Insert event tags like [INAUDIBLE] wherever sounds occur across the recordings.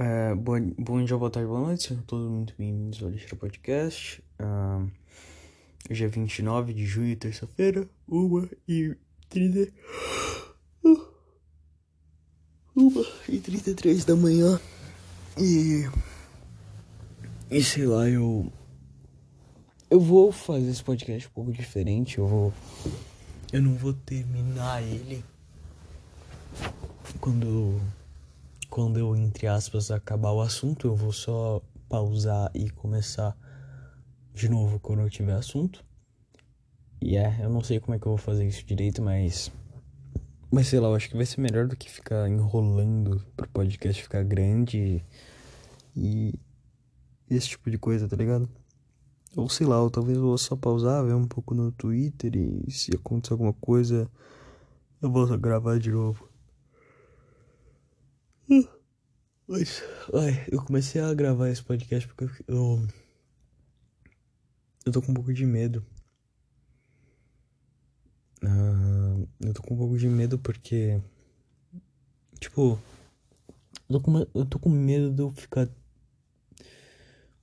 É, bom, bom dia, boa tarde, boa noite, sejam todos muito bem-vindos ao Lixeira Podcast. Uh, hoje é 29 de junho, terça-feira, 1 e 30. 1 e [GASPS] 33 da manhã. E. E sei lá, eu. Eu vou fazer esse podcast um pouco diferente. Eu vou. Eu não vou terminar ele. Quando quando eu, entre aspas, acabar o assunto, eu vou só pausar e começar de novo quando eu tiver assunto. E é, eu não sei como é que eu vou fazer isso direito, mas. Mas sei lá, eu acho que vai ser melhor do que ficar enrolando pro podcast ficar grande e. esse tipo de coisa, tá ligado? Ou sei lá, ou talvez eu vou só pausar, ver um pouco no Twitter e se acontecer alguma coisa, eu vou gravar de novo. Mas, ai, eu comecei a gravar esse podcast porque eu. Eu tô com um pouco de medo. Uh, eu tô com um pouco de medo porque. Tipo. Eu tô, com, eu tô com medo de eu ficar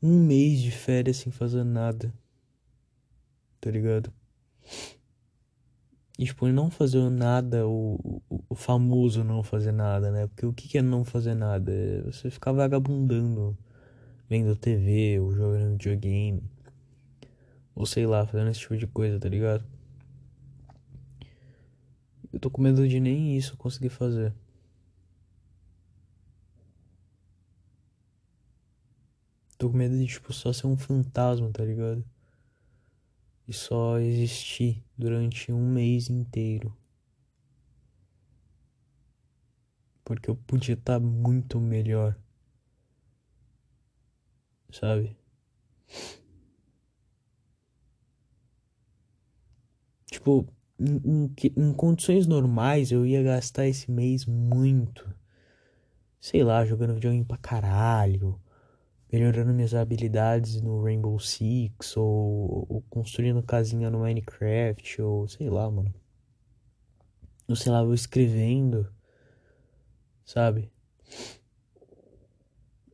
um mês de férias sem fazer nada. Tá ligado? E, tipo, não fazer nada, o, o, o, famoso não fazer nada, né? Porque o que, é não fazer nada? É você ficar vagabundando, vendo TV, ou jogando videogame, ou sei lá, fazendo esse tipo de coisa, tá ligado? Eu tô com medo de nem isso conseguir fazer. Tô com medo de, tipo, só ser um fantasma, tá ligado? E só existi durante um mês inteiro. Porque eu podia estar muito melhor. Sabe? Tipo, em, em, em, condições normais eu ia gastar esse mês muito. Sei lá, jogando videogame pra caralho melhorando minhas habilidades no Rainbow Six, ou, ou construindo casinha no Minecraft, ou sei lá, mano. Ou sei lá, eu escrevendo, sabe?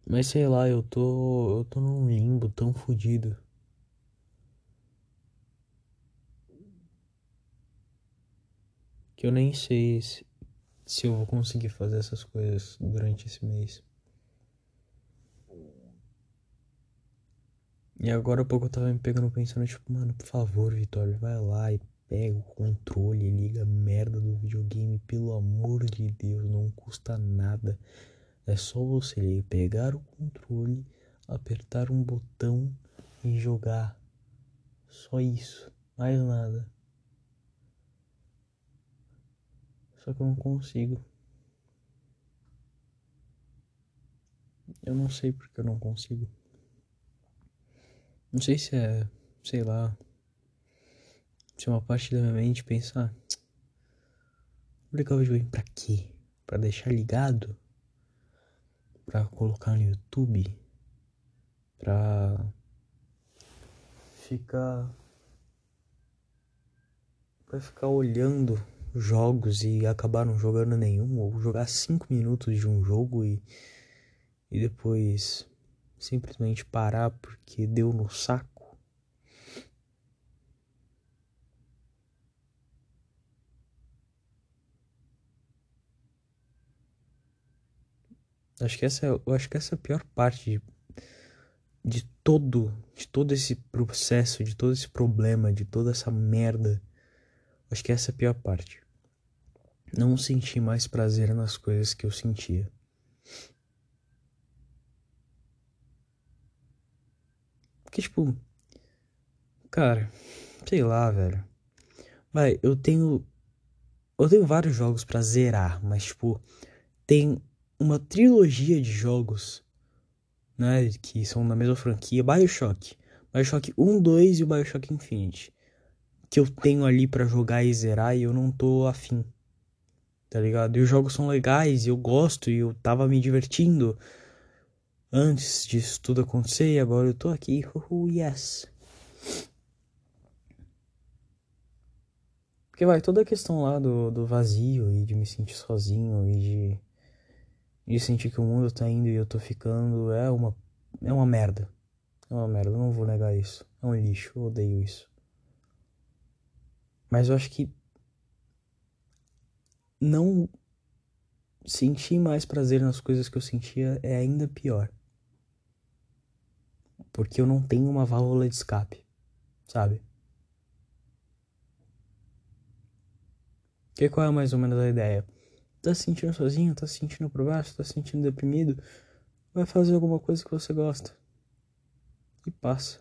Mas sei lá, eu tô. Eu tô num limbo tão fodido. Que eu nem sei se, se eu vou conseguir fazer essas coisas durante esse mês. E agora há pouco eu tava me pegando pensando, tipo, mano, por favor, Vitória, vai lá e pega o controle, liga a merda do videogame, pelo amor de Deus, não custa nada. É só você pegar o controle, apertar um botão e jogar. Só isso, mais nada. Só que eu não consigo. Eu não sei porque eu não consigo. Não sei se é, sei lá, se é uma parte da minha mente pensar, vou ligar o videogame pra quê? Pra deixar ligado? Pra colocar no YouTube? Pra ficar pra ficar olhando jogos e acabar não jogando nenhum, ou jogar 5 minutos de um jogo e, e depois simplesmente parar porque deu no saco. Acho que essa, é, eu acho que essa é a pior parte de, de todo, de todo esse processo, de todo esse problema, de toda essa merda. Acho que essa é a pior parte. Não sentir mais prazer nas coisas que eu sentia. Porque, tipo. Cara, sei lá, velho. Vai, eu tenho. Eu tenho vários jogos para zerar, mas, tipo. Tem uma trilogia de jogos, né? Que são da mesma franquia: Bioshock. Bioshock 1, 2 e o Bioshock Infinite. Que eu tenho ali para jogar e zerar e eu não tô afim. Tá ligado? E os jogos são legais, e eu gosto e eu tava me divertindo antes disso tudo acontecer e agora eu tô aqui. Uh, yes. Porque vai toda a questão lá do, do vazio e de me sentir sozinho e de, de sentir que o mundo tá indo e eu tô ficando é uma é uma merda. É uma merda, eu não vou negar isso. É um lixo, eu odeio isso. Mas eu acho que não sentir mais prazer nas coisas que eu sentia é ainda pior. Porque eu não tenho uma válvula de escape, sabe? Que qual é mais ou menos a ideia? Tá se sentindo sozinho, tá se sentindo por baixo, tá se sentindo deprimido? Vai fazer alguma coisa que você gosta. E passa.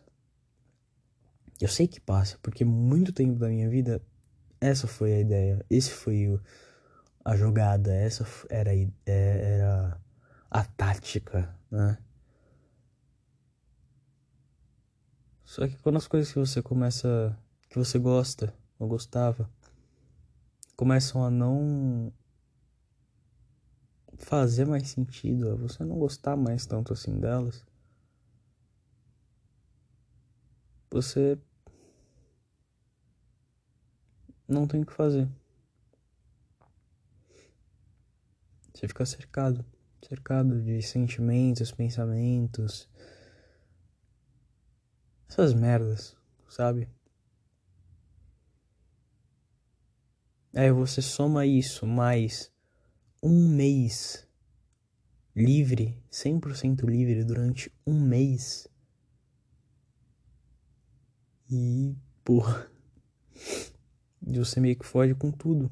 Eu sei que passa, porque muito tempo da minha vida essa foi a ideia, esse foi o, a jogada, essa era, é, era a tática, né? Só que quando as coisas que você começa, que você gosta ou gostava, começam a não fazer mais sentido, a você não gostar mais tanto assim delas, você não tem o que fazer. Você fica cercado, cercado de sentimentos, pensamentos, essas merdas, sabe? Aí você soma isso mais um mês livre, 100% livre durante um mês. E, porra, [LAUGHS] você meio que foge com tudo.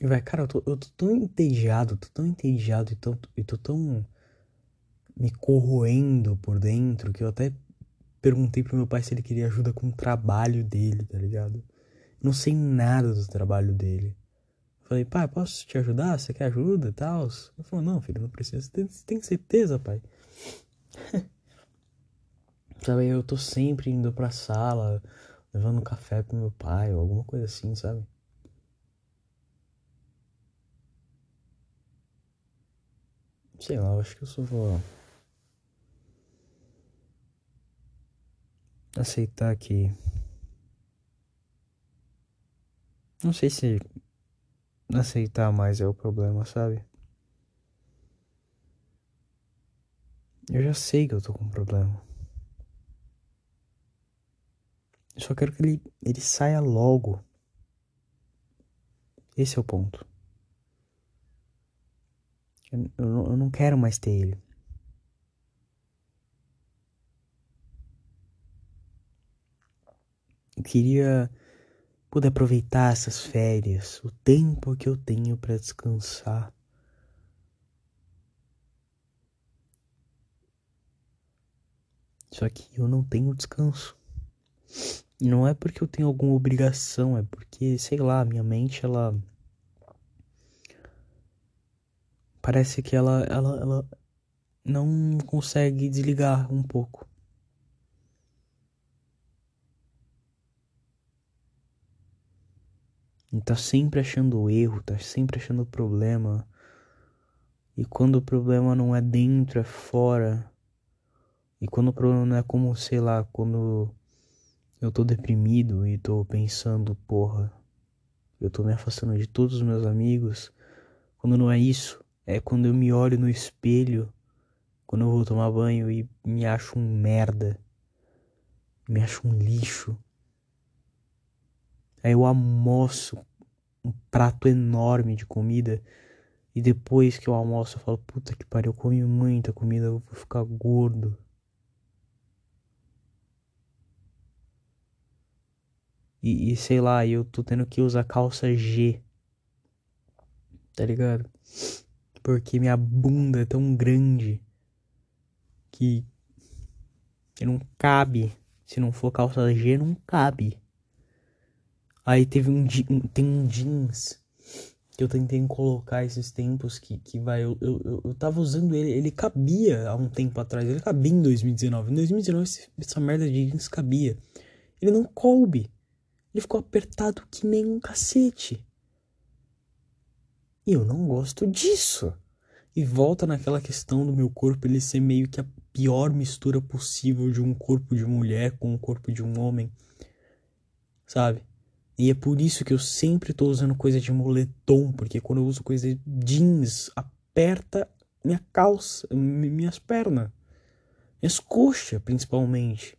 E vai, cara, eu tô, eu tô tão entediado, tô tão entediado e tô, e tô tão me corroendo por dentro que eu até perguntei pro meu pai se ele queria ajuda com o trabalho dele, tá ligado? Não sei nada do trabalho dele. Falei, pai, posso te ajudar? Você quer ajuda e tal? Ele falou, não, filho, não precisa. Você tem, você tem certeza, pai? [LAUGHS] sabe, eu tô sempre indo pra sala, levando café pro meu pai ou alguma coisa assim, sabe? Sei lá, eu acho que eu só vou aceitar que. Não sei se aceitar mais é o problema, sabe? Eu já sei que eu tô com um problema. Eu só quero que ele, ele saia logo. Esse é o ponto. Eu, eu, não quero mais ter ele. Eu queria poder aproveitar essas férias, o tempo que eu tenho para descansar. Só que eu não tenho descanso. E não é porque eu tenho alguma obrigação, é porque, sei lá, minha mente ela Parece que ela, ela, ela não consegue desligar um pouco. E tá sempre achando erro, tá sempre achando problema. E quando o problema não é dentro, é fora. E quando o problema não é como, sei lá, quando eu tô deprimido e tô pensando, porra, eu tô me afastando de todos os meus amigos. Quando não é isso, é quando eu me olho no espelho, quando eu vou tomar banho e me acho um merda, me acho um lixo. Aí eu almoço um prato enorme de comida e depois que eu almoço eu falo, puta que pariu, eu comi muita comida, eu vou ficar gordo. E, e sei lá, eu tô tendo que usar calça G. Tá ligado? Porque minha bunda é tão grande que, que não cabe. Se não for calça G, não cabe. Aí teve um, um tem um jeans que eu tentei colocar esses tempos que, que vai. Eu, eu, eu tava usando ele, ele cabia há um tempo atrás, ele cabia em 2019. Em 2019 essa merda de jeans cabia. Ele não coube. Ele ficou apertado que nem um cacete. E eu não gosto disso. E volta naquela questão do meu corpo ele ser meio que a pior mistura possível de um corpo de mulher com o um corpo de um homem. sabe? E é por isso que eu sempre tô usando coisa de moletom, porque quando eu uso coisa de jeans, aperta minha calça, minhas pernas, minhas coxas, principalmente.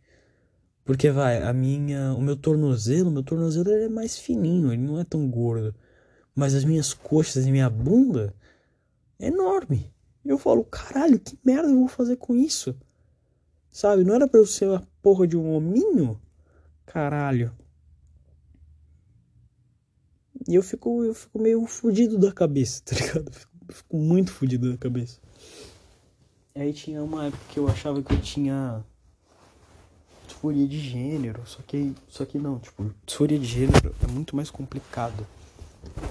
Porque vai, a minha, o meu tornozelo, meu tornozelo é mais fininho, ele não é tão gordo. Mas as minhas coxas e minha bunda é enorme. Eu falo, caralho, que merda eu vou fazer com isso? Sabe, não era pra eu ser uma porra de um hominho? Caralho. E eu fico, eu fico meio fudido da cabeça, tá ligado? Fico, fico muito fudido da cabeça. Aí tinha uma época que eu achava que eu tinha disforia de gênero, só que, só que não, tipo, disforia de gênero é muito mais complicado.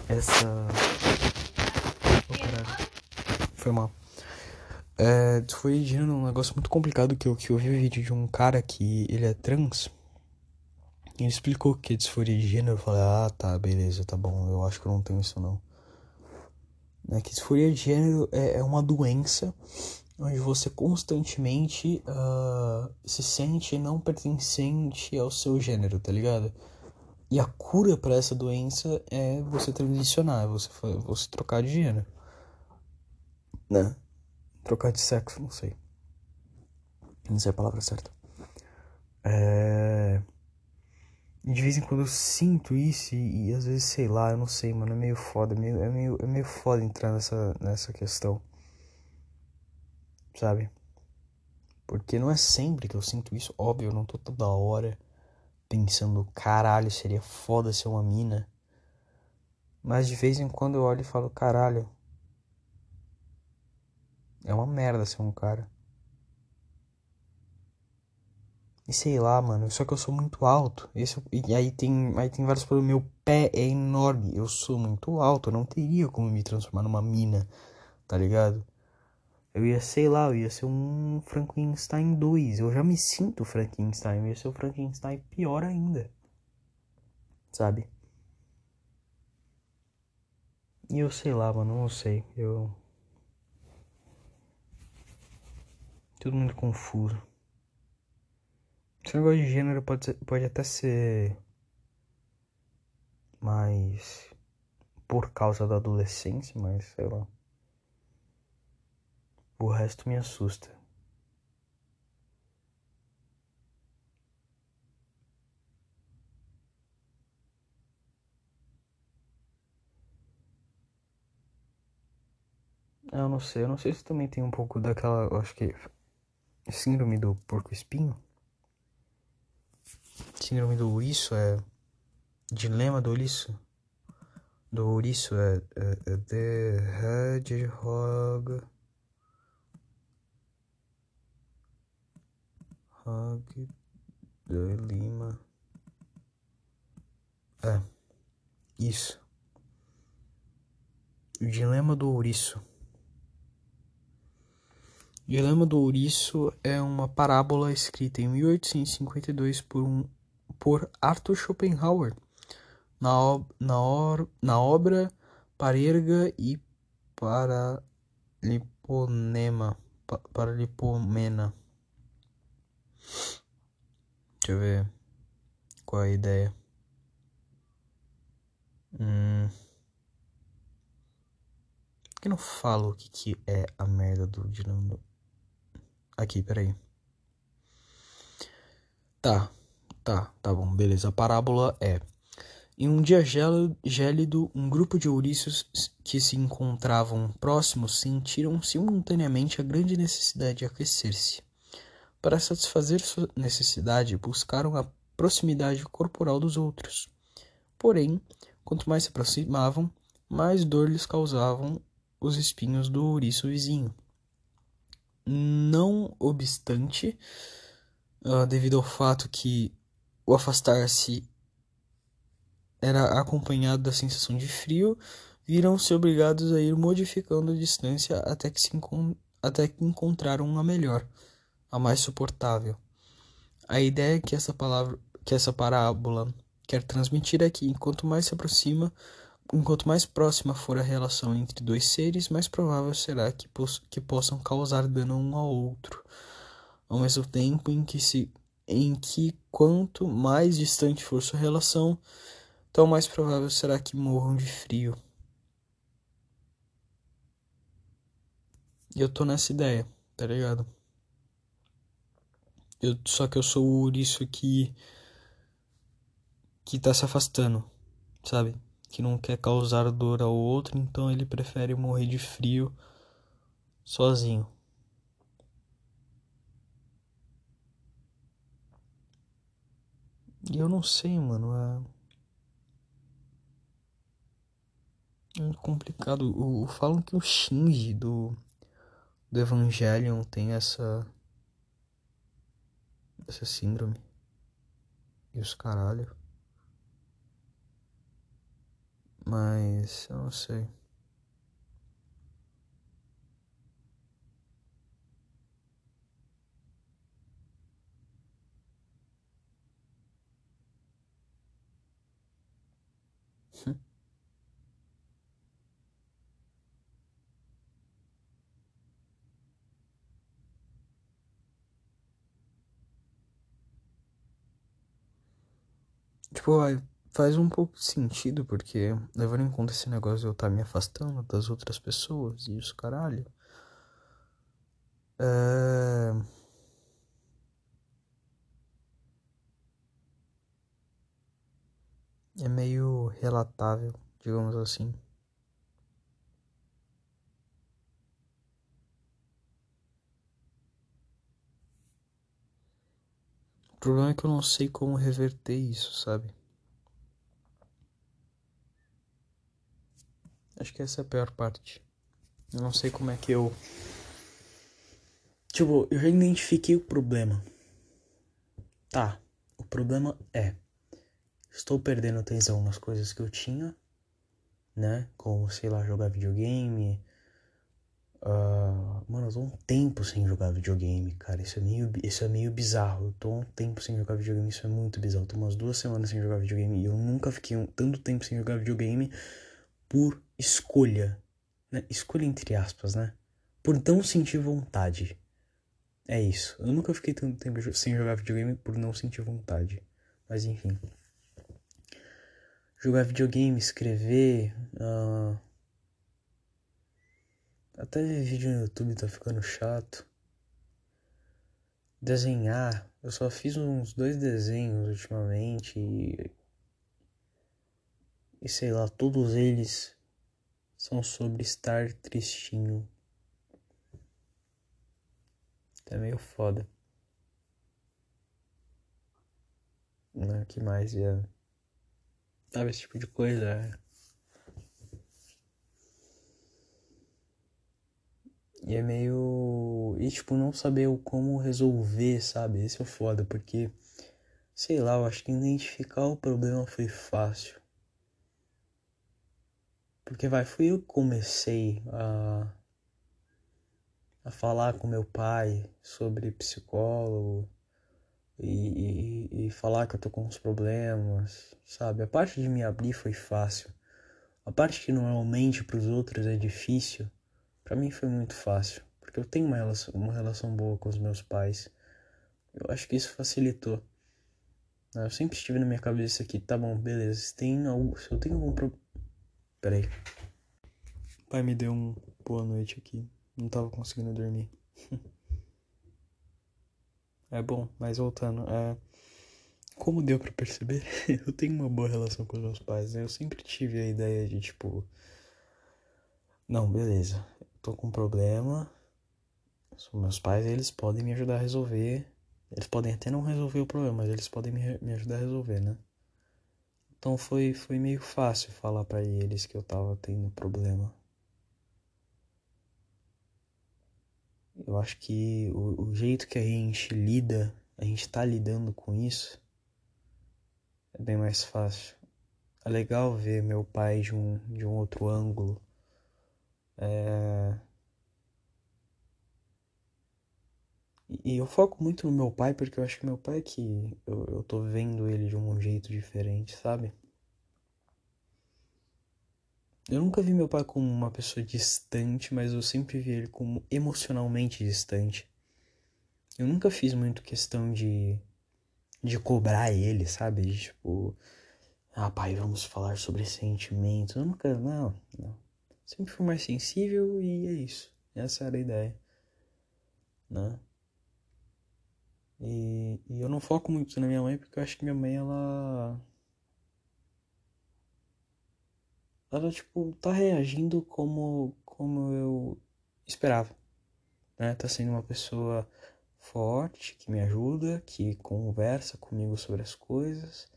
Essa. Oh. Foi mal. É, gênero é um negócio muito complicado que eu, que eu vi um vídeo de um cara que ele é trans. Ele explicou que é disforia de gênero. Eu falei, ah, tá, beleza, tá bom. Eu acho que eu não tenho isso não. É que disforia de gênero é, é uma doença onde você constantemente uh, se sente não pertencente ao seu gênero, tá ligado? E a cura para essa doença é você transicionar, é você, você trocar de gênero. Né? Trocar de sexo, não sei. Não sei a palavra certa. É... De vez em quando eu sinto isso e, e, às vezes, sei lá, eu não sei, mano, é meio foda, é meio, é meio, é meio foda entrar nessa, nessa questão sabe? Porque não é sempre que eu sinto isso, óbvio, eu não tô toda hora pensando, caralho, seria foda ser uma mina. Mas de vez em quando eu olho e falo, caralho, é uma merda ser um cara. E sei lá, mano, só que eu sou muito alto. Esse, e aí tem, aí tem vários problemas. Meu pé é enorme. Eu sou muito alto. Eu não teria como me transformar numa mina, tá ligado? Eu ia, sei lá, eu ia ser um Frankenstein 2. Eu já me sinto Frankenstein. Eu ia ser o Frankenstein pior ainda. Sabe? E eu sei lá, mano, não sei. Eu. Tudo muito confuso. Esse negócio de gênero pode, ser, pode até ser. Mais. Por causa da adolescência, mas sei lá. O resto me assusta. Eu não sei, eu não sei se também tem um pouco daquela, eu acho que síndrome do porco espinho. Síndrome do ouriço é dilema do ouriço. Do ouriço é, é, é The Hedgehog Hag de Lima. É, isso. O Dilema do Ouriço. O Dilema do Ouriço é uma parábola escrita em 1852 por, um, por Arthur Schopenhauer na, ob, na, or, na obra Parerga e Paraliponema. Paralipomena. Deixa eu ver qual é a ideia. Hum. Por que não falo o que, que é a merda do Dylan? Aqui, peraí. Tá, tá, tá bom, beleza. A parábola é. Em um dia gélido, um grupo de ouriços que se encontravam próximos sentiram simultaneamente a grande necessidade de aquecer-se. Para satisfazer sua necessidade, buscaram a proximidade corporal dos outros. Porém, quanto mais se aproximavam, mais dor lhes causavam os espinhos do ouriço vizinho. Não obstante, uh, devido ao fato que o afastar-se era acompanhado da sensação de frio, viram-se obrigados a ir modificando a distância até que, se até que encontraram uma melhor a mais suportável. A ideia que essa palavra, que essa parábola quer transmitir é que enquanto mais se aproxima, enquanto mais próxima for a relação entre dois seres, mais provável será que, poss que possam causar dano um ao outro, ao mesmo tempo em que se em que quanto mais distante for sua relação, tão mais provável será que morram de frio. Eu tô nessa ideia, tá ligado? Eu, só que eu sou o ouriço que. que tá se afastando, sabe? Que não quer causar dor ao outro, então ele prefere morrer de frio sozinho. E eu não sei, mano. É. É complicado. O, falam que o Shinji do do Evangelion tem essa essa síndrome e os caralho. Mas eu não sei. Tipo, faz um pouco de sentido, porque levando em conta esse negócio de eu estar tá me afastando das outras pessoas e isso, caralho. É... É meio relatável, digamos assim. Problema é que eu não sei como reverter isso, sabe? Acho que essa é a pior parte. Eu não sei como é que eu. Tipo, eu já identifiquei o problema. Tá, o problema é. Estou perdendo atenção nas coisas que eu tinha, né? Como, sei lá, jogar videogame, Uh, mano, eu tô um tempo sem jogar videogame, cara. Isso é, meio, isso é meio bizarro. Eu tô um tempo sem jogar videogame, isso é muito bizarro. Eu tô umas duas semanas sem jogar videogame e eu nunca fiquei um, tanto tempo sem jogar videogame por escolha. Né? Escolha entre aspas, né? Por não sentir vontade. É isso. Eu nunca fiquei tanto tempo sem jogar videogame por não sentir vontade. Mas enfim. Jogar videogame, escrever. Uh até ver vídeo no YouTube tá ficando chato. Desenhar, eu só fiz uns dois desenhos ultimamente e, e sei lá, todos eles são sobre estar tristinho. É meio foda. Não, que mais ia. Sabe esse tipo de coisa? E é meio. E tipo, não saber como resolver, sabe? Esse é o foda, porque. Sei lá, eu acho que identificar o problema foi fácil. Porque vai, fui eu que comecei a. a falar com meu pai sobre psicólogo. E, e, e falar que eu tô com uns problemas, sabe? A parte de me abrir foi fácil. A parte que normalmente para os outros é difícil para mim foi muito fácil, porque eu tenho uma relação, uma relação boa com os meus pais. Eu acho que isso facilitou. Eu sempre estive na minha cabeça aqui, tá bom, beleza, se, tem algo, se eu tenho algum problema... Peraí. O pai me deu um boa noite aqui, não tava conseguindo dormir. [LAUGHS] é bom, mas voltando, é... Como deu para perceber, [LAUGHS] eu tenho uma boa relação com os meus pais, né? Eu sempre tive a ideia de, tipo... Não, beleza tô com um problema, meus pais, eles podem me ajudar a resolver. Eles podem até não resolver o problema, mas eles podem me, me ajudar a resolver, né? Então foi, foi meio fácil falar para eles que eu tava tendo problema. Eu acho que o, o jeito que a gente lida, a gente tá lidando com isso, é bem mais fácil. É legal ver meu pai de um, de um outro ângulo é... E eu foco muito no meu pai porque eu acho que meu pai é que eu, eu tô vendo ele de um jeito diferente, sabe? Eu nunca vi meu pai como uma pessoa distante, mas eu sempre vi ele como emocionalmente distante. Eu nunca fiz muito questão de de cobrar ele, sabe? De, tipo, ah, pai, vamos falar sobre sentimentos. Eu nunca, não, não. Sempre fui mais sensível e é isso. Essa era a ideia, né? E, e eu não foco muito na minha mãe porque eu acho que minha mãe, ela. Ela, tipo, tá reagindo como, como eu esperava, né? Tá sendo uma pessoa forte, que me ajuda, que conversa comigo sobre as coisas,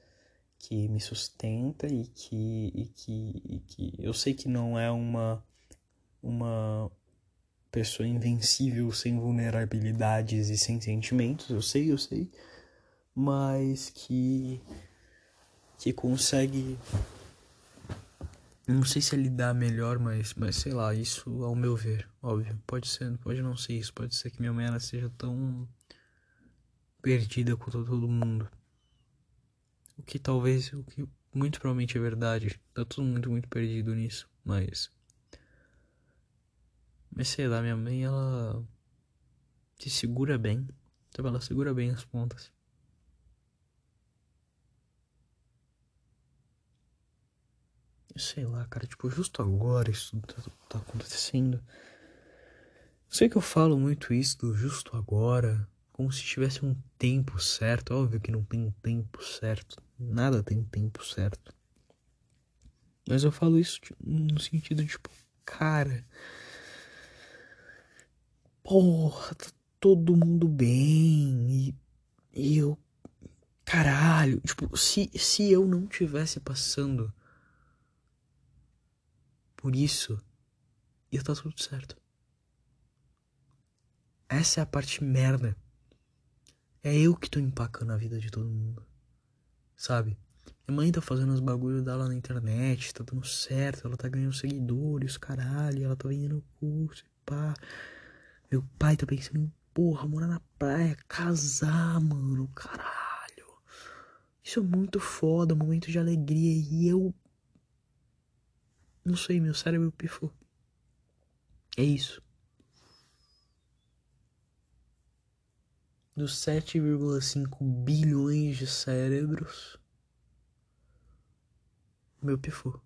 que me sustenta e que, e que, e que eu sei que não é uma, uma pessoa invencível, sem vulnerabilidades e sem sentimentos, eu sei, eu sei, mas que, que consegue não sei se é lidar melhor, mas, mas sei lá, isso ao meu ver, óbvio. Pode ser, pode não ser isso, pode ser que minha mãe ela seja tão perdida quanto todo mundo. O que talvez, o que muito provavelmente é verdade. Tá todo mundo muito perdido nisso, mas. Mas sei lá, minha mãe ela se segura bem. Então ela segura bem as pontas. Sei lá, cara, tipo, justo agora isso tá, tá acontecendo. Sei que eu falo muito isso do justo agora, como se tivesse um tempo certo. Óbvio que não tem um tempo certo. Nada tem um tempo certo. Mas eu falo isso no sentido tipo, cara. Porra, tá todo mundo bem. E, e eu. Caralho. Tipo, se, se eu não tivesse passando por isso, ia estar tudo certo. Essa é a parte merda. É eu que tô empacando a vida de todo mundo. Sabe? Minha mãe tá fazendo os bagulhos dela na internet, tá dando certo, ela tá ganhando seguidores, caralho, ela tá vendendo curso pá. Meu pai tá pensando em, porra, morar na praia, casar, mano, caralho. Isso é muito foda, momento de alegria. E eu não sei, meu cérebro pifou. É isso. Dos 7,5 bilhões de cérebros, meu pifou.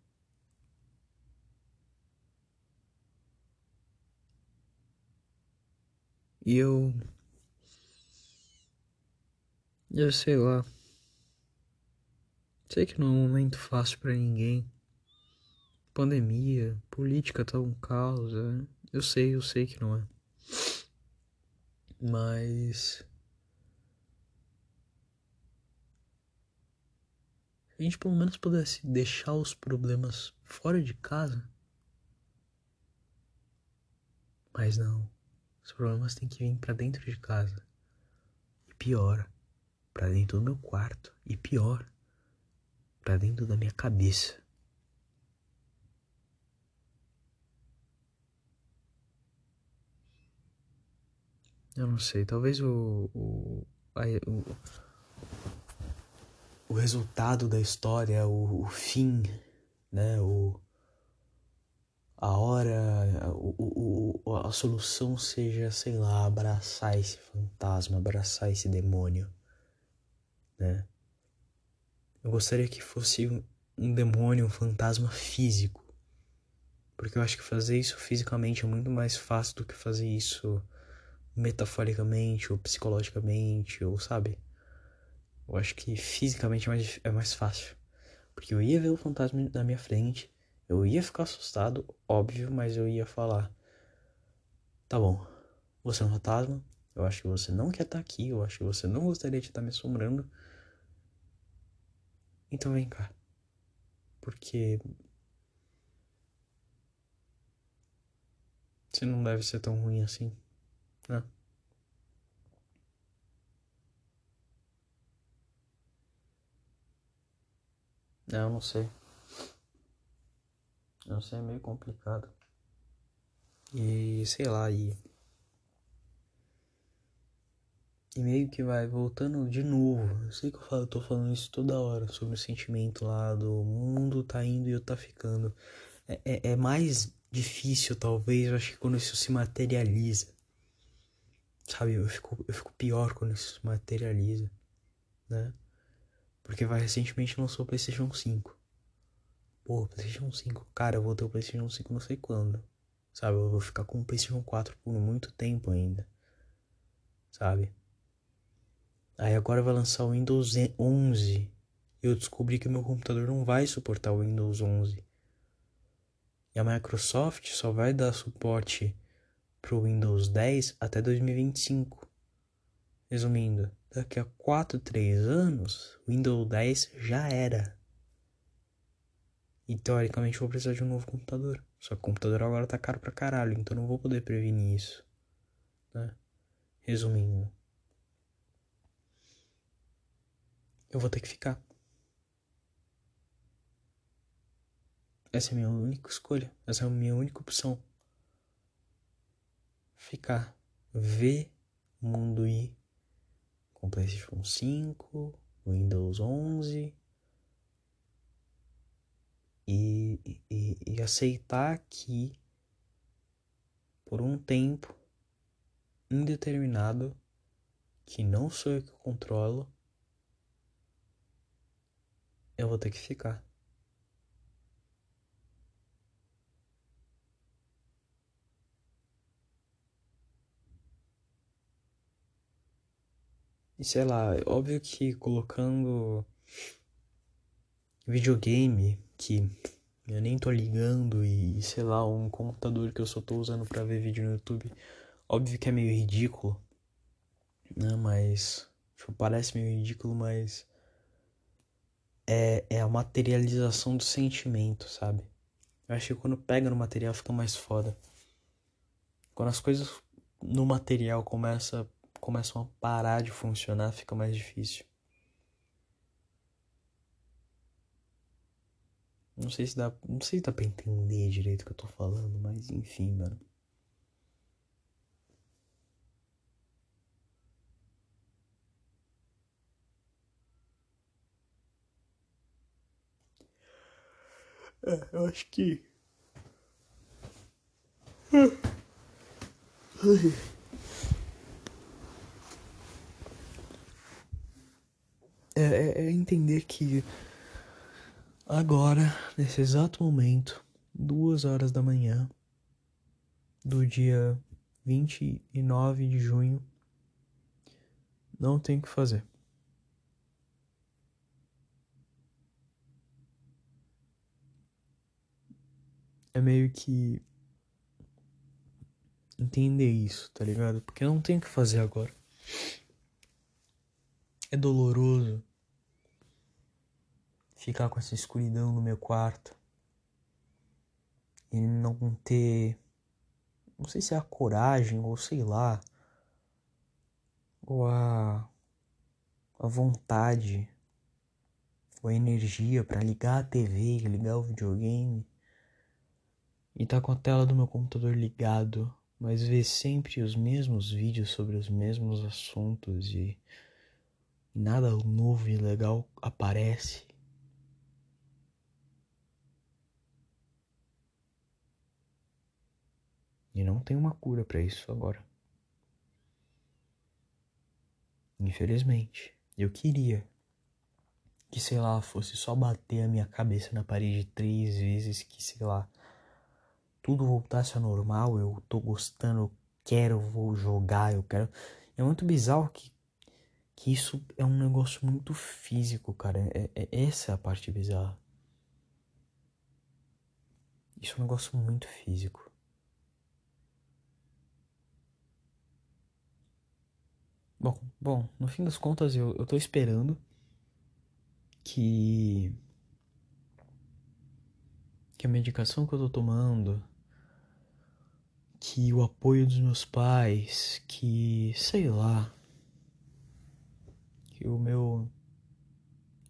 E eu. Eu sei lá. Sei que não é um momento fácil para ninguém pandemia, política tá um caos. É. Eu sei, eu sei que não é. Mas. A gente pelo menos pudesse deixar os problemas fora de casa. Mas não. Os problemas têm que vir para dentro de casa. E pior, para dentro do meu quarto. E pior, para dentro da minha cabeça. Eu não sei, talvez o, o, o, o resultado da história, o, o fim, né, o, a hora, o, o, a solução seja, sei lá, abraçar esse fantasma, abraçar esse demônio, né? Eu gostaria que fosse um, um demônio, um fantasma físico, porque eu acho que fazer isso fisicamente é muito mais fácil do que fazer isso metaforicamente ou psicologicamente, ou sabe? Eu acho que fisicamente é mais, é mais fácil. Porque eu ia ver o fantasma na minha frente, eu ia ficar assustado, óbvio, mas eu ia falar: Tá bom, você é um fantasma, eu acho que você não quer estar aqui, eu acho que você não gostaria de estar me assombrando. Então vem cá. Porque. Você não deve ser tão ruim assim. É. Eu não sei. Eu não sei, é meio complicado. E sei lá, e. E meio que vai voltando de novo. Eu sei que eu, falo, eu tô falando isso toda hora sobre o sentimento lá do mundo tá indo e eu tá ficando. É, é, é mais difícil, talvez, eu acho que quando isso se materializa. Sabe, eu fico, eu fico pior quando isso se materializa. né? Porque vai recentemente lançou o PlayStation 5. Pô, PlayStation 5, cara, eu vou ter o PlayStation 5 não sei quando. Sabe? Eu vou ficar com o PlayStation 4 por muito tempo ainda. Sabe? Aí agora vai lançar o Windows 11. Eu descobri que meu computador não vai suportar o Windows 11. E a Microsoft só vai dar suporte pro Windows 10 até 2025. Resumindo, daqui a 4, 3 anos, Windows 10 já era. E teoricamente vou precisar de um novo computador. Só que o computador agora tá caro pra caralho, então não vou poder prevenir isso. Né? Resumindo, eu vou ter que ficar. Essa é a minha única escolha. Essa é a minha única opção. Ficar. Ver o mundo ir com PlayStation 5, Windows 11 e, e, e aceitar que por um tempo indeterminado que não sou eu que controlo, eu vou ter que ficar. E sei lá, óbvio que colocando videogame que eu nem tô ligando e sei lá, um computador que eu só tô usando para ver vídeo no YouTube, óbvio que é meio ridículo, né? Mas tipo, parece meio ridículo, mas é, é a materialização do sentimento, sabe? Eu acho que quando pega no material fica mais foda. Quando as coisas no material começam começam a parar de funcionar, fica mais difícil. Não sei se dá, não sei se dá pra entender direito o que eu tô falando, mas enfim, mano. É, eu acho que. É, é, é entender que agora, nesse exato momento, duas horas da manhã do dia 29 de junho, não tem o que fazer. É meio que entender isso, tá ligado? Porque não tem o que fazer agora. É doloroso ficar com essa escuridão no meu quarto e não ter, não sei se é a coragem ou sei lá, ou a, a vontade ou a energia para ligar a TV, ligar o videogame e tá com a tela do meu computador ligado, mas ver sempre os mesmos vídeos sobre os mesmos assuntos e nada novo e legal aparece. E não tem uma cura para isso agora. Infelizmente, eu queria que, sei lá, fosse só bater a minha cabeça na parede três vezes, que, sei lá, tudo voltasse ao normal, eu tô gostando, eu quero, vou jogar, eu quero. É muito bizarro que, que isso é um negócio muito físico, cara. É, é, essa é a parte bizarra. Isso é um negócio muito físico. Bom, bom, no fim das contas eu, eu tô esperando que que a medicação que eu tô tomando, que o apoio dos meus pais, que sei lá, que o meu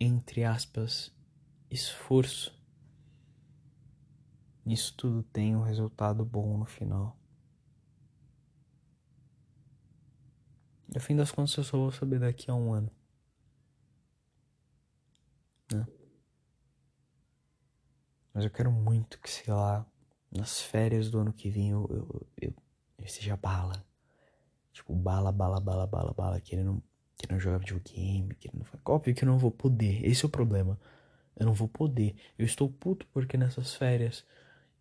entre aspas esforço isso tudo tem um resultado bom no final. No fim das contas, eu só vou saber daqui a um ano. Né? Mas eu quero muito que, sei lá, nas férias do ano que vem eu, eu, eu, eu esteja bala. Tipo, bala, bala, bala, bala, bala, querendo querendo jogar videogame, querendo... Óbvio que eu não vou poder, esse é o problema. Eu não vou poder. Eu estou puto porque nessas férias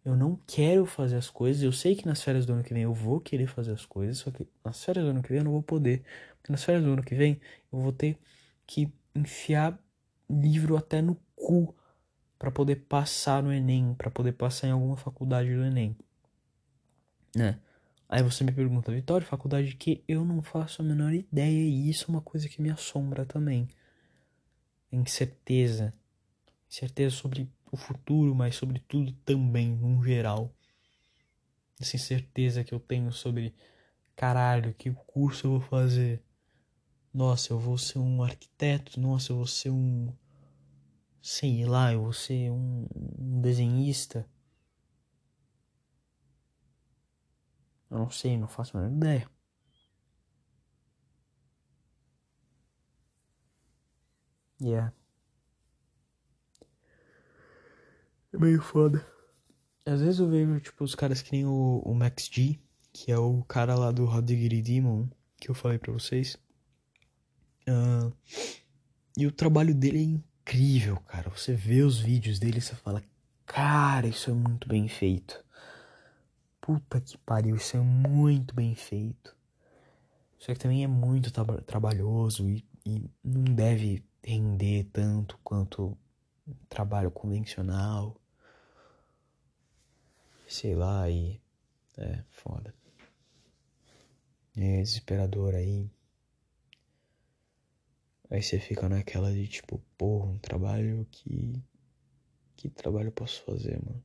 eu não quero fazer as coisas. Eu sei que nas férias do ano que vem eu vou querer fazer as coisas, só que nas férias do ano que vem eu não vou poder. Porque nas férias do ano que vem eu vou ter que enfiar livro até no cu para poder passar no Enem, para poder passar em alguma faculdade do Enem. Né? Aí você me pergunta, Vitória, faculdade que eu não faço a menor ideia e isso é uma coisa que me assombra também. Incerteza. Incerteza sobre o futuro, mas sobre tudo também, no geral. Essa incerteza que eu tenho sobre, caralho, que curso eu vou fazer? Nossa, eu vou ser um arquiteto, nossa, eu vou ser um. Sei lá, eu vou ser um, um desenhista. Eu não sei, não faço a menor ideia. Yeah. É meio foda. Às vezes eu vejo, tipo, os caras que nem o, o Max G, que é o cara lá do Rodigiri Demon, que eu falei pra vocês. Uh, e o trabalho dele é incrível, cara. Você vê os vídeos dele e você fala, cara, isso é muito bem feito. Puta que pariu, isso é muito bem feito. Só que também é muito tra trabalhoso e, e não deve render tanto quanto trabalho convencional. Sei lá, e. É, foda. É desesperador aí. Aí você fica naquela de tipo, porra, um trabalho que. Que trabalho eu posso fazer, mano?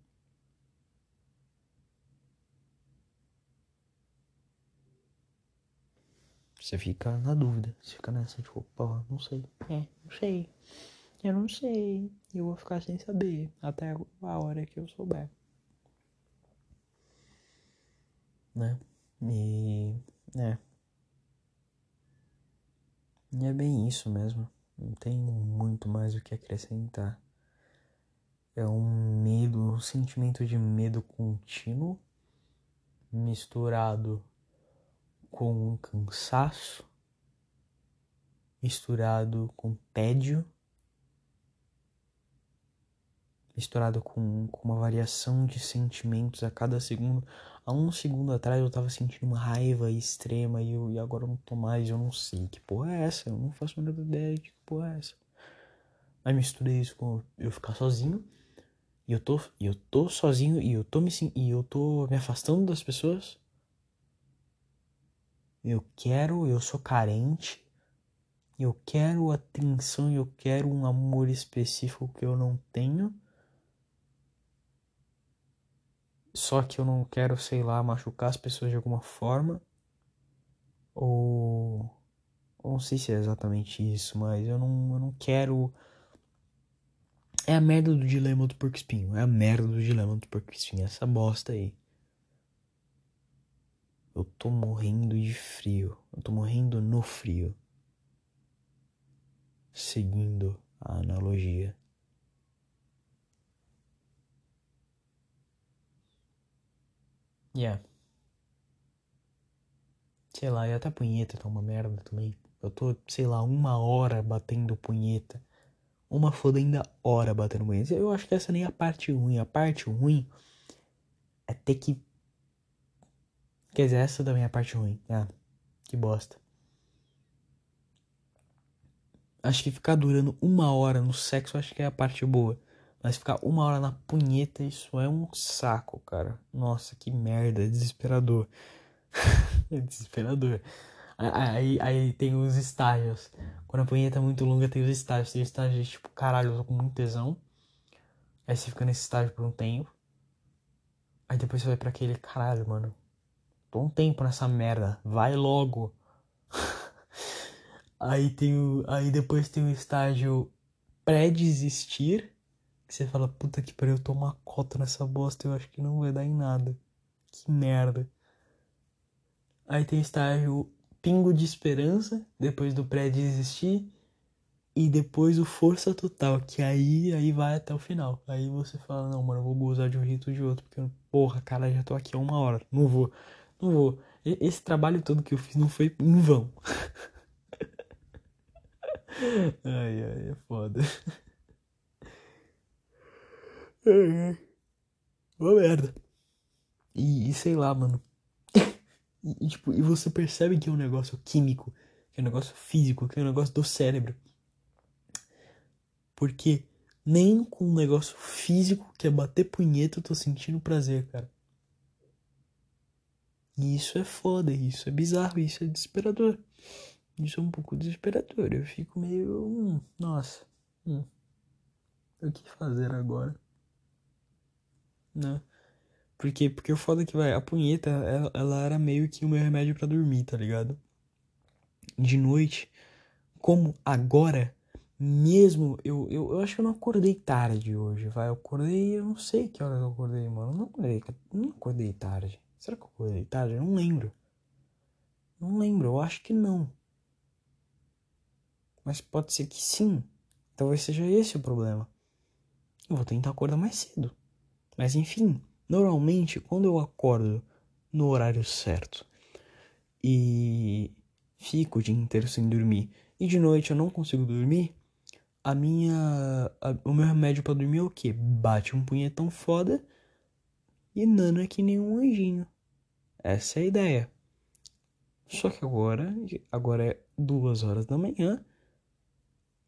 Você fica na dúvida. Você fica nessa, tipo, porra, não sei. É, não sei. Eu não sei. Eu vou ficar sem saber até a hora que eu souber. Né? E. É. E é bem isso mesmo. Não tem muito mais o que acrescentar. É um medo, um sentimento de medo contínuo misturado com um cansaço, misturado com tédio misturado com, com uma variação de sentimentos a cada segundo. Há um segundo atrás eu tava sentindo uma raiva extrema e, eu, e agora eu não tô mais, eu não sei que porra é essa, eu não faço a menor ideia de que porra é essa. Aí misturei isso com eu ficar sozinho, e eu tô, eu tô sozinho e eu tô me e eu tô me afastando das pessoas. Eu quero, eu sou carente. Eu quero atenção, eu quero um amor específico que eu não tenho. Só que eu não quero, sei lá, machucar as pessoas de alguma forma. Ou. não sei se é exatamente isso, mas eu não, eu não quero. É a merda do dilema do porco espinho. É a merda do dilema do porco espinho. Essa bosta aí. Eu tô morrendo de frio. Eu tô morrendo no frio. Seguindo a analogia. Yeah. Sei lá, e até punheta tá uma merda também. Eu tô, sei lá, uma hora batendo punheta. Uma fodenda hora batendo punheta. Eu acho que essa nem é a parte ruim. A parte ruim é ter que. Quer dizer, essa também é a parte ruim. Ah, que bosta. Acho que ficar durando uma hora no sexo, acho que é a parte boa. Mas ficar uma hora na punheta, isso é um saco, cara. Nossa, que merda, é desesperador. [LAUGHS] é desesperador. Aí, aí tem os estágios. Quando a punheta é muito longa, tem os estágios. Tem estágios tipo, caralho, eu tô com muito tesão. Aí você fica nesse estágio por um tempo. Aí depois você vai para aquele, caralho, mano. Tô um tempo nessa merda. Vai logo. [LAUGHS] aí tem o. Aí depois tem o estágio pré-desistir que você fala, puta que pariu, eu tô uma cota nessa bosta, eu acho que não vai dar em nada. Que merda. Aí tem estágio pingo de esperança, depois do pré-desistir, e depois o força total, que aí, aí vai até o final. Aí você fala, não, mano, eu vou gozar de um rito ou de outro, porque, porra, cara, já tô aqui há uma hora, não vou, não vou. Esse trabalho todo que eu fiz não foi em vão. [LAUGHS] ai, ai, é foda. [LAUGHS] Ai, ai. Uma merda. E, e sei lá, mano. [LAUGHS] E, e, tipo, e você percebe que é um negócio químico, que é um negócio físico, que é um negócio do cérebro. Porque nem com um negócio físico, que é bater punheta, eu tô sentindo prazer, cara. E isso é foda, isso é bizarro, isso é desesperador. Isso é um pouco desesperador. Eu fico meio. Hum, nossa. Hum, o que fazer agora? Né? Porque, porque o foda é que vai, a punheta, ela, ela era meio que o meu remédio para dormir, tá ligado? De noite, como agora, mesmo, eu, eu, eu acho que eu não acordei tarde hoje, vai. Eu acordei, eu não sei que hora eu acordei, mano. Eu não acordei, não acordei tarde. Será que eu acordei tarde? Eu não lembro. Não lembro, eu acho que não. Mas pode ser que sim. Talvez seja esse o problema. Eu vou tentar acordar mais cedo. Mas enfim, normalmente quando eu acordo no horário certo e fico o dia inteiro sem dormir e de noite eu não consigo dormir, a minha a, o meu remédio para dormir é o quê? Bate um punhetão foda e nana que nem um anjinho. Essa é a ideia. Só que agora, agora é duas horas da manhã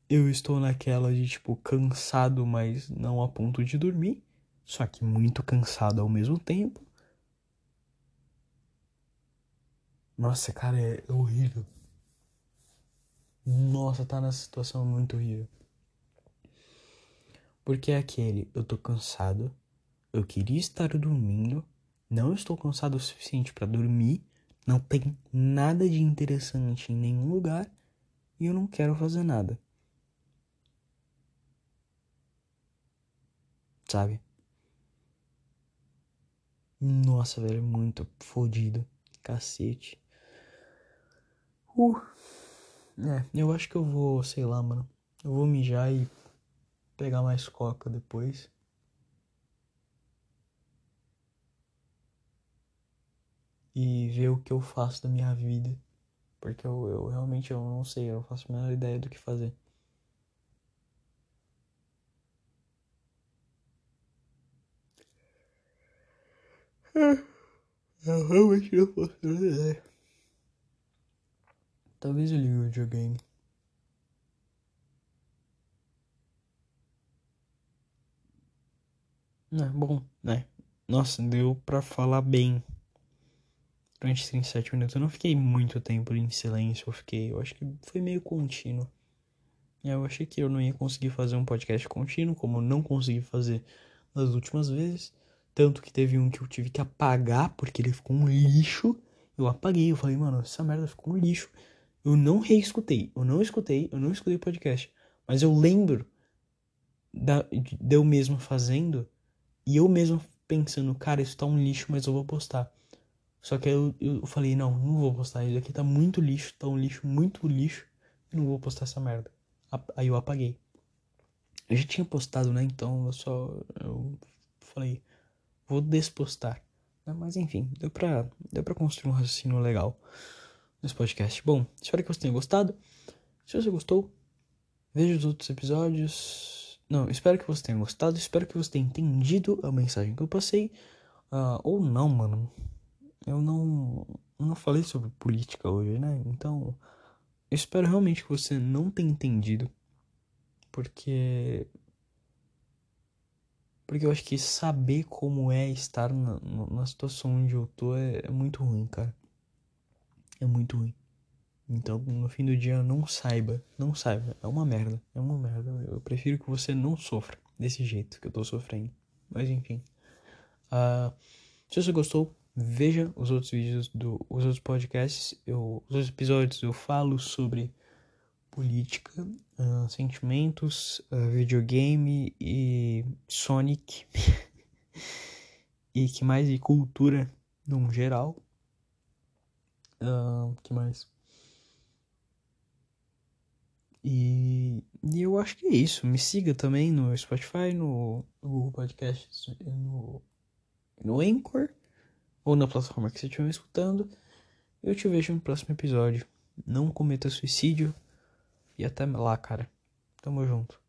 eu estou naquela de tipo cansado, mas não a ponto de dormir, só que muito cansado ao mesmo tempo. Nossa, cara, é horrível. Nossa, tá nessa situação muito horrível. Porque é aquele, eu tô cansado, eu queria estar dormindo, não estou cansado o suficiente para dormir, não tem nada de interessante em nenhum lugar e eu não quero fazer nada. sabe? Nossa, velho, muito fodido. Cacete. Uh. É, eu acho que eu vou, sei lá, mano. Eu vou mijar e pegar mais coca depois. E ver o que eu faço da minha vida. Porque eu, eu realmente eu não sei, eu faço a menor ideia do que fazer. Eu realmente não posso ideia. Talvez eu ligue o videogame. Não, bom, né? Nossa, deu pra falar bem. Durante 37 minutos. Eu não fiquei muito tempo em silêncio. Eu fiquei. Eu acho que foi meio contínuo. Eu achei que eu não ia conseguir fazer um podcast contínuo, como eu não consegui fazer nas últimas vezes. Tanto que teve um que eu tive que apagar porque ele ficou um lixo. Eu apaguei, eu falei, mano, essa merda ficou um lixo. Eu não reescutei, eu não escutei, eu não escutei o podcast. Mas eu lembro da, de eu mesmo fazendo e eu mesmo pensando, cara, isso tá um lixo, mas eu vou postar. Só que eu, eu falei, não, não vou postar. Isso aqui tá muito lixo, tá um lixo, muito lixo. Eu não vou postar essa merda. Aí eu apaguei. Eu já tinha postado, né? Então eu só. Eu falei, vou despostar. Né? Mas enfim, deu pra, deu pra construir um raciocínio legal nesse podcast. Bom, espero que você tenha gostado. Se você gostou, veja os outros episódios. Não, espero que você tenha gostado. Espero que você tenha entendido a mensagem que eu passei. Uh, ou não, mano. Eu não, não falei sobre política hoje, né? Então, eu espero realmente que você não tenha entendido. Porque porque eu acho que saber como é estar na, na situação onde eu tô é, é muito ruim, cara. É muito ruim. Então, no fim do dia, não saiba. Não saiba. É uma merda. É uma merda. Eu prefiro que você não sofra desse jeito que eu tô sofrendo. Mas enfim. Uh, se você gostou, veja os outros vídeos do os outros podcasts. Eu, os outros episódios eu falo sobre política, uh, sentimentos, uh, videogame e Sonic. [LAUGHS] e que mais? E cultura num geral. Uh, que mais? E, e, eu acho que é isso. Me siga também no Spotify, no Google Podcasts, no, no Anchor ou na plataforma que você estiver escutando. Eu te vejo no próximo episódio. Não cometa suicídio E até lá, cara. Tamo junto.